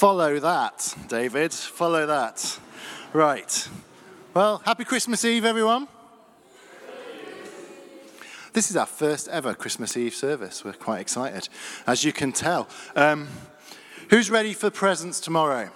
Follow that, David. Follow that. Right. Well, happy Christmas Eve, everyone. This is our first ever Christmas Eve service. We're quite excited, as you can tell. Um, who's ready for presents tomorrow?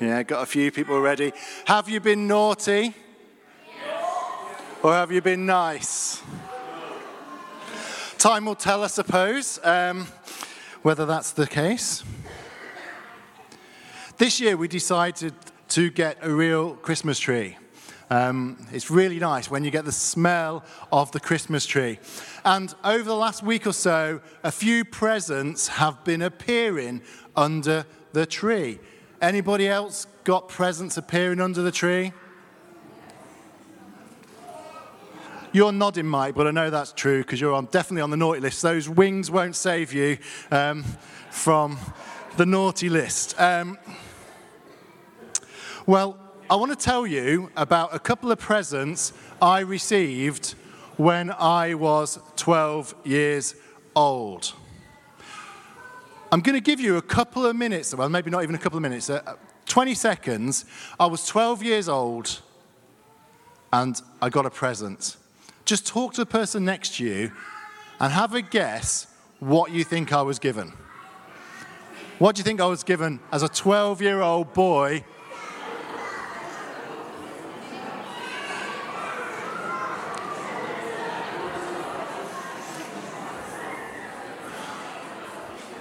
Yeah, got a few people ready. Have you been naughty? Or have you been nice? Time will tell, I suppose, um, whether that's the case. This year we decided to get a real Christmas tree. Um, it's really nice when you get the smell of the Christmas tree. And over the last week or so, a few presents have been appearing under the tree. Anybody else got presents appearing under the tree? You're nodding, Mike, but I know that's true because you're on, definitely on the naughty list. Those wings won't save you um, from the naughty list. Um, well, I want to tell you about a couple of presents I received when I was 12 years old. I'm going to give you a couple of minutes, well, maybe not even a couple of minutes, uh, 20 seconds. I was 12 years old and I got a present. Just talk to the person next to you and have a guess what you think I was given. What do you think I was given as a 12 year old boy?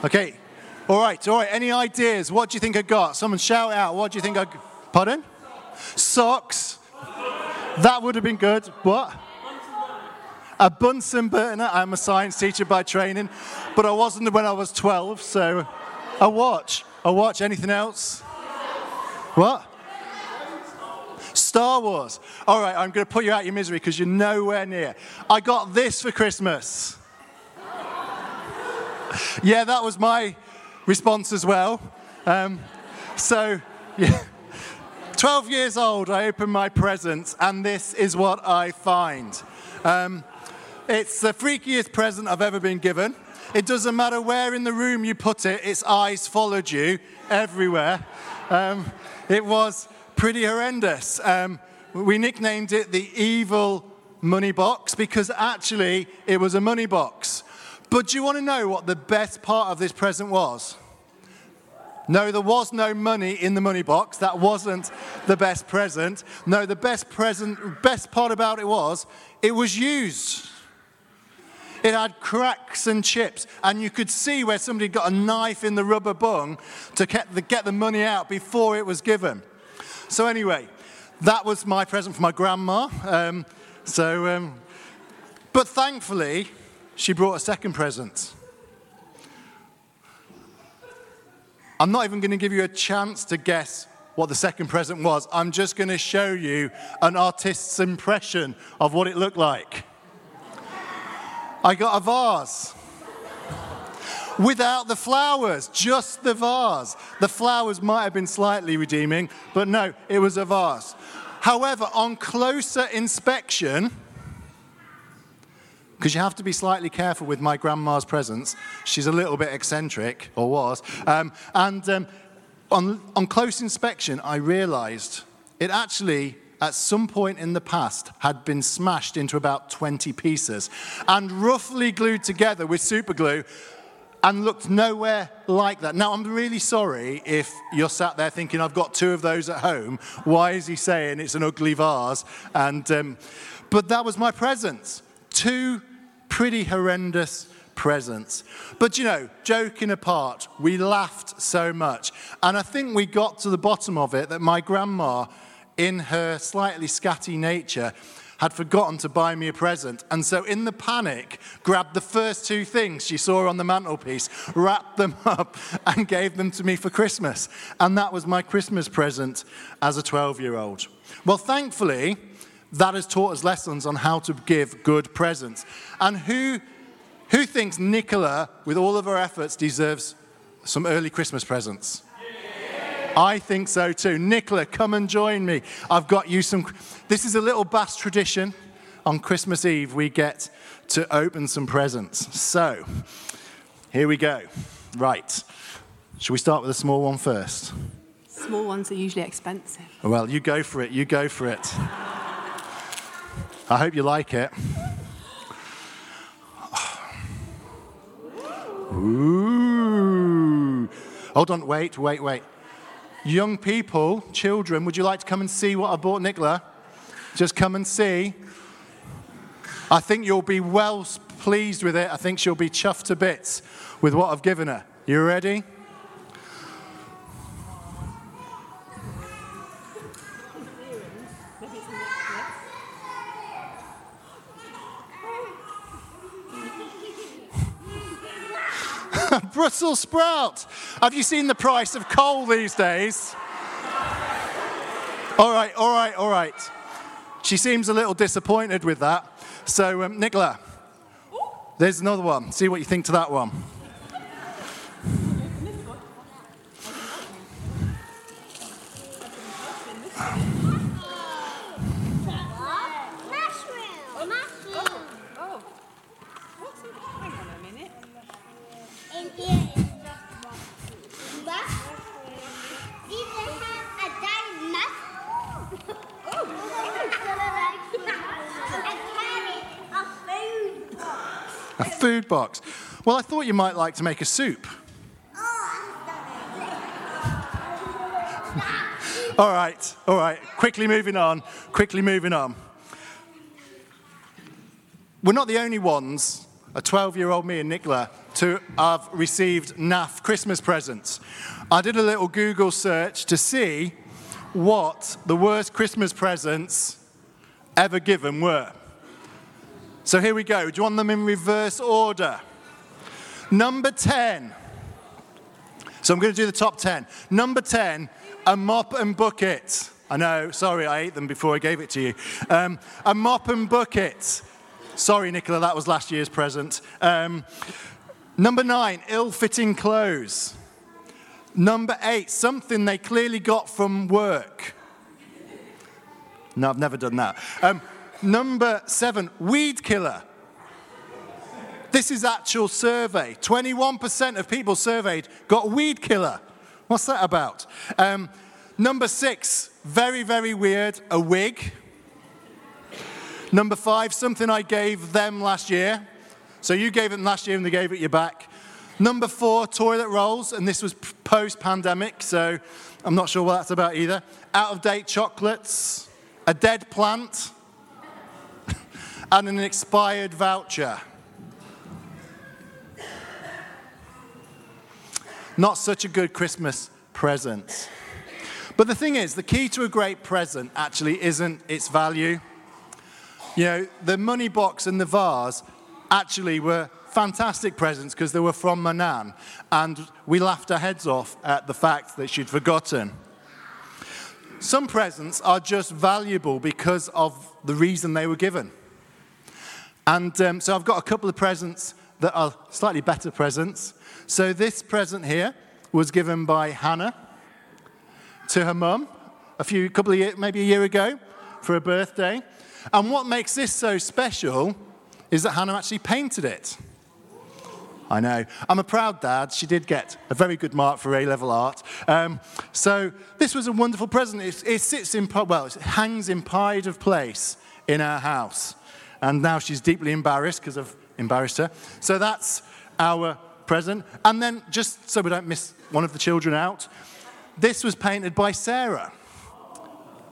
Okay, all right, all right. Any ideas? What do you think I got? Someone shout out. What do you think I? Pardon? Socks. That would have been good. What? A Bunsen burner. I'm a science teacher by training, but I wasn't when I was 12, so a watch. A watch. Anything else? What? Star Wars. All right, I'm going to put you out your misery because you're nowhere near. I got this for Christmas. yeah, that was my response as well. Um, so, yeah. 12 years old, I open my presents, and this is what I find. Um, it's the freakiest present I've ever been given. It doesn't matter where in the room you put it, its eyes followed you everywhere. Um, it was pretty horrendous. Um, we nicknamed it the evil money box because actually it was a money box. But do you want to know what the best part of this present was? No, there was no money in the money box. That wasn't the best present. No, the best present, best part about it was it was used. It had cracks and chips, and you could see where somebody got a knife in the rubber bung to get the, get the money out before it was given. So, anyway, that was my present for my grandma. Um, so, um, but thankfully, she brought a second present. I'm not even going to give you a chance to guess what the second present was. I'm just going to show you an artist's impression of what it looked like. I got a vase without the flowers, just the vase. The flowers might have been slightly redeeming, but no, it was a vase. However, on closer inspection, because you have to be slightly careful with my grandma's presents, she's a little bit eccentric, or was, um, and um, on, on close inspection, I realized it actually at some point in the past had been smashed into about 20 pieces and roughly glued together with super glue and looked nowhere like that. Now, I'm really sorry if you're sat there thinking, I've got two of those at home. Why is he saying it's an ugly vase? And, um, but that was my present. Two pretty horrendous presents. But you know, joking apart, we laughed so much. And I think we got to the bottom of it that my grandma in her slightly scatty nature, had forgotten to buy me a present. And so, in the panic, grabbed the first two things she saw on the mantelpiece, wrapped them up, and gave them to me for Christmas. And that was my Christmas present as a 12 year old. Well, thankfully, that has taught us lessons on how to give good presents. And who, who thinks Nicola, with all of her efforts, deserves some early Christmas presents? I think so too. Nicola, come and join me. I've got you some. This is a little Bass tradition. On Christmas Eve, we get to open some presents. So, here we go. Right. Should we start with the small one first? Small ones are usually expensive. Well, you go for it. You go for it. I hope you like it. Ooh. Hold on, wait, wait, wait. Young people, children, would you like to come and see what I bought Nicola? Just come and see. I think you'll be well pleased with it. I think she'll be chuffed to bits with what I've given her. You ready? Brussels sprout. Have you seen the price of coal these days? All right, all right, all right. She seems a little disappointed with that. So, um, Nicola, there's another one. See what you think to that one. Food box. Well, I thought you might like to make a soup. all right, all right. Quickly moving on. Quickly moving on. We're not the only ones, a 12 year old me and Nicola, to have received NAF Christmas presents. I did a little Google search to see what the worst Christmas presents ever given were. So here we go. Do you want them in reverse order? Number 10. So I'm going to do the top 10. Number 10, a mop and bucket. I know, sorry, I ate them before I gave it to you. Um, a mop and bucket. Sorry, Nicola, that was last year's present. Um, number nine, ill fitting clothes. Number eight, something they clearly got from work. No, I've never done that. Um, Number seven, weed killer. This is actual survey. 21% of people surveyed got weed killer. What's that about? Um, number six, very, very weird, a wig. Number five, something I gave them last year. So you gave them last year and they gave it you back. Number four, toilet rolls, and this was post pandemic, so I'm not sure what that's about either. Out of date chocolates, a dead plant, and an expired voucher. Not such a good Christmas present. But the thing is, the key to a great present actually isn't its value. You know, the money box and the vase actually were fantastic presents because they were from my nan, and we laughed our heads off at the fact that she'd forgotten. Some presents are just valuable because of the reason they were given. And um, so I've got a couple of presents that are slightly better presents. So this present here was given by Hannah to her mum a few, couple of years, maybe a year ago for her birthday. And what makes this so special is that Hannah actually painted it. I know. I'm a proud dad. She did get a very good mark for A level art. Um, so this was a wonderful present. It, it sits in, well, it hangs in pride of place in our house and now she's deeply embarrassed because I've embarrassed her. So that's our present. And then, just so we don't miss one of the children out, this was painted by Sarah.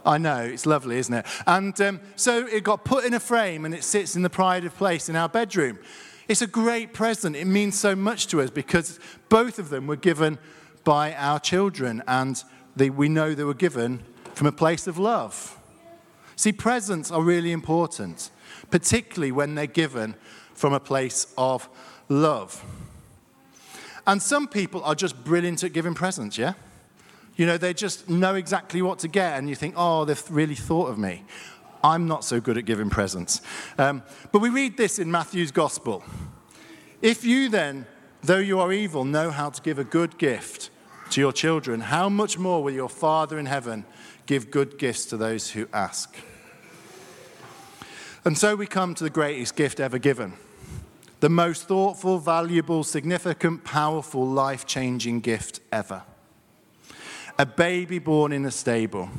I know, it's lovely, isn't it? And um, so it got put in a frame and it sits in the pride of place in our bedroom. It's a great present. It means so much to us because both of them were given by our children and they, we know they were given from a place of love. See, presents are really important particularly when they're given from a place of love. And some people are just brilliant at giving presents, yeah? You know, they just know exactly what to get, and you think, oh, they've really thought of me. I'm not so good at giving presents. Um, but we read this in Matthew's Gospel. If you then, though you are evil, know how to give a good gift to your children, how much more will your Father in heaven give good gifts to those who ask? And so we come to the greatest gift ever given the most thoughtful, valuable, significant, powerful, life changing gift ever. A baby born in a stable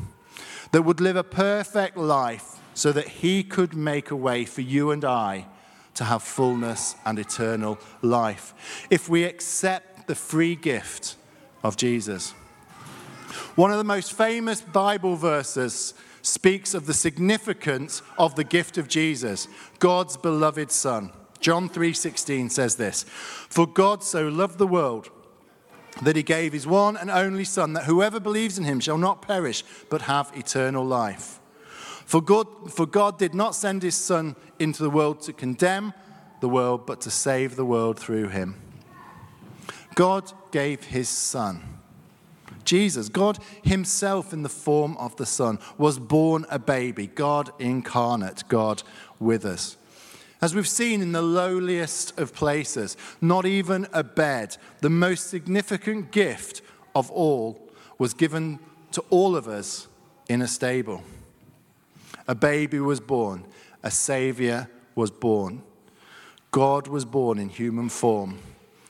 that would live a perfect life so that he could make a way for you and I to have fullness and eternal life. If we accept the free gift of Jesus. One of the most famous Bible verses speaks of the significance of the gift of Jesus, God's beloved Son. John 3:16 says this, "For God so loved the world that he gave his one and only son that whoever believes in him shall not perish but have eternal life." For God, for God did not send his son into the world to condemn the world but to save the world through him. God gave his son. Jesus, God himself in the form of the Son, was born a baby, God incarnate, God with us. As we've seen in the lowliest of places, not even a bed, the most significant gift of all was given to all of us in a stable. A baby was born, a savior was born. God was born in human form,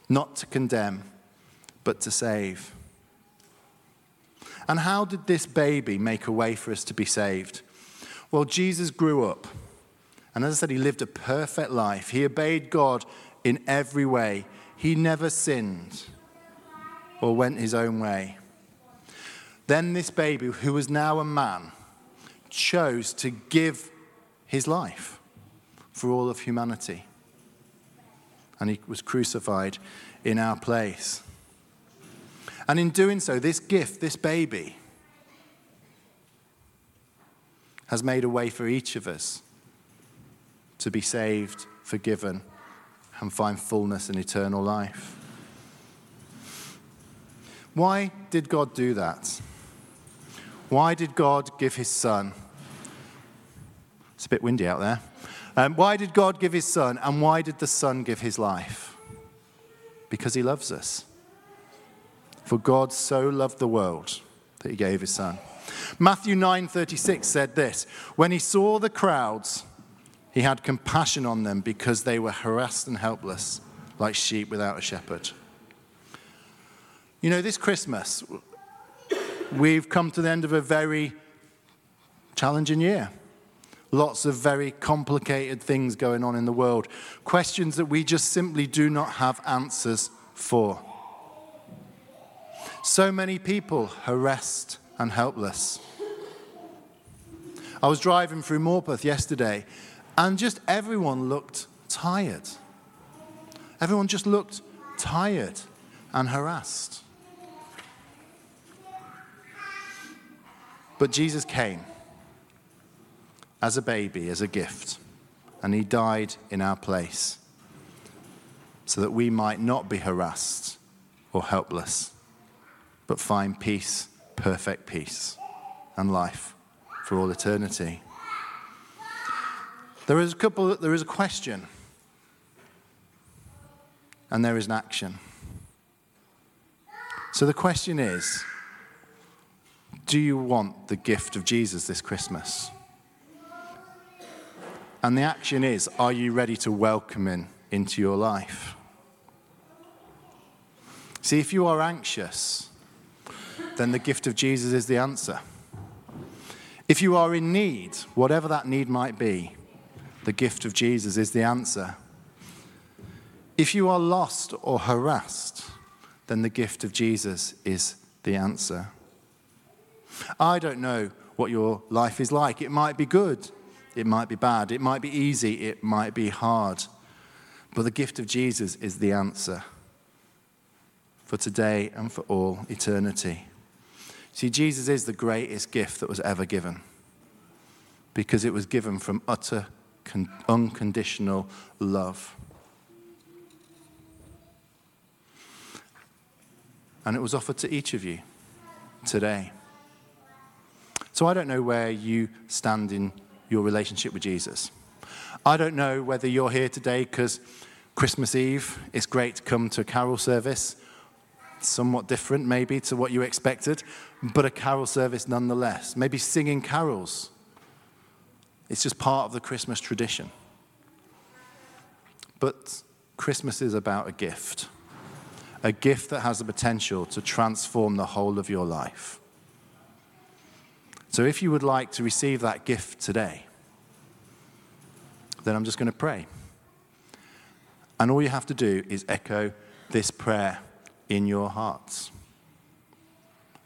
not to condemn, but to save. And how did this baby make a way for us to be saved? Well, Jesus grew up. And as I said, he lived a perfect life. He obeyed God in every way. He never sinned or went his own way. Then this baby, who was now a man, chose to give his life for all of humanity. And he was crucified in our place. And in doing so, this gift, this baby, has made a way for each of us to be saved, forgiven, and find fullness in eternal life. Why did God do that? Why did God give his son? It's a bit windy out there. Um, why did God give his son, and why did the son give his life? Because he loves us. For God so loved the world that he gave his son. Matthew 9:36 said this, when he saw the crowds, he had compassion on them because they were harassed and helpless, like sheep without a shepherd. You know, this Christmas, we've come to the end of a very challenging year. Lots of very complicated things going on in the world. Questions that we just simply do not have answers for. So many people harassed and helpless. I was driving through Morpeth yesterday and just everyone looked tired. Everyone just looked tired and harassed. But Jesus came as a baby, as a gift, and he died in our place so that we might not be harassed or helpless, but find peace, perfect peace, and life for all eternity. There is a couple, there is a question, and there is an action. So the question is do you want the gift of Jesus this Christmas? And the action is are you ready to welcome him into your life? See, if you are anxious, then the gift of Jesus is the answer. If you are in need, whatever that need might be, the gift of Jesus is the answer. If you are lost or harassed, then the gift of Jesus is the answer. I don't know what your life is like. It might be good, it might be bad, it might be easy, it might be hard. But the gift of Jesus is the answer for today and for all eternity. See, Jesus is the greatest gift that was ever given because it was given from utter con- unconditional love. And it was offered to each of you today. So I don't know where you stand in your relationship with Jesus. I don't know whether you're here today because Christmas Eve, it's great to come to a carol service, somewhat different maybe to what you expected, but a carol service nonetheless. Maybe singing carols it's just part of the Christmas tradition. But Christmas is about a gift, a gift that has the potential to transform the whole of your life. So if you would like to receive that gift today, then I'm just going to pray. And all you have to do is echo this prayer in your hearts.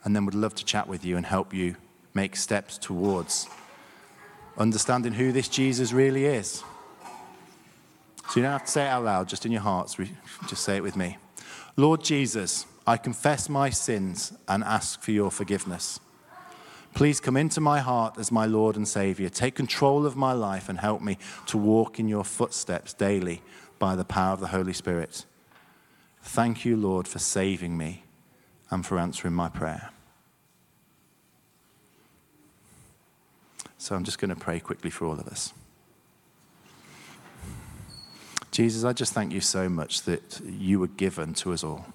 And then would love to chat with you and help you make steps towards understanding who this Jesus really is. So you don't have to say it out loud, just in your hearts. Just say it with me. Lord Jesus, I confess my sins and ask for your forgiveness. Please come into my heart as my Lord and Savior. Take control of my life and help me to walk in your footsteps daily by the power of the Holy Spirit. Thank you, Lord, for saving me and for answering my prayer. So I'm just going to pray quickly for all of us. Jesus, I just thank you so much that you were given to us all.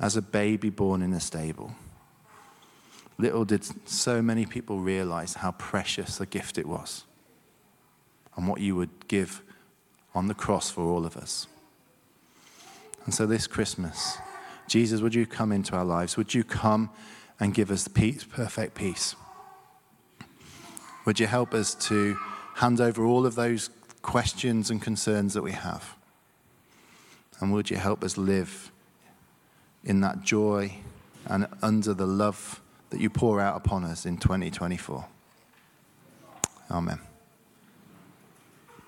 As a baby born in a stable, little did so many people realize how precious a gift it was and what you would give on the cross for all of us. And so this Christmas, Jesus, would you come into our lives? Would you come and give us peace, perfect peace? Would you help us to hand over all of those questions and concerns that we have. And would you help us live in that joy and under the love that you pour out upon us in 2024? Amen.